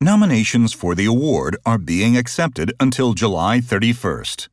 Nominations for the award are being accepted until July 31st.